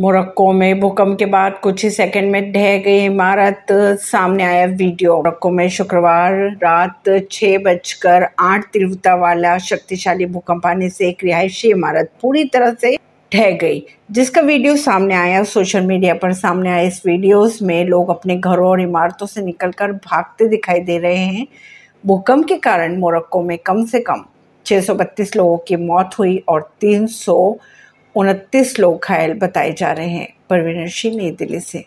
Morocco में भूकंप के बाद कुछ ही सेकंड में ढह गई इमारत। सामने आया वीडियो। मोरक्को में शुक्रवार रात छह बजकर आठ तीव्रता वाला शक्तिशाली भूकंप आने से एक रिहायशी इमारत पूरी तरह से ढह गई, जिसका वीडियो सामने आया। सोशल मीडिया पर सामने आए इस वीडियोस में लोग अपने घरों और इमारतों से निकलकर भागते दिखाई दे रहे हैं। भूकंप के कारण मोरक्को में कम से कम 632 लोगों की मौत हुई और तीन उनतीस लोग घायल बताए जा रहे हैं। परवीन सिंह नई दिल्ली से।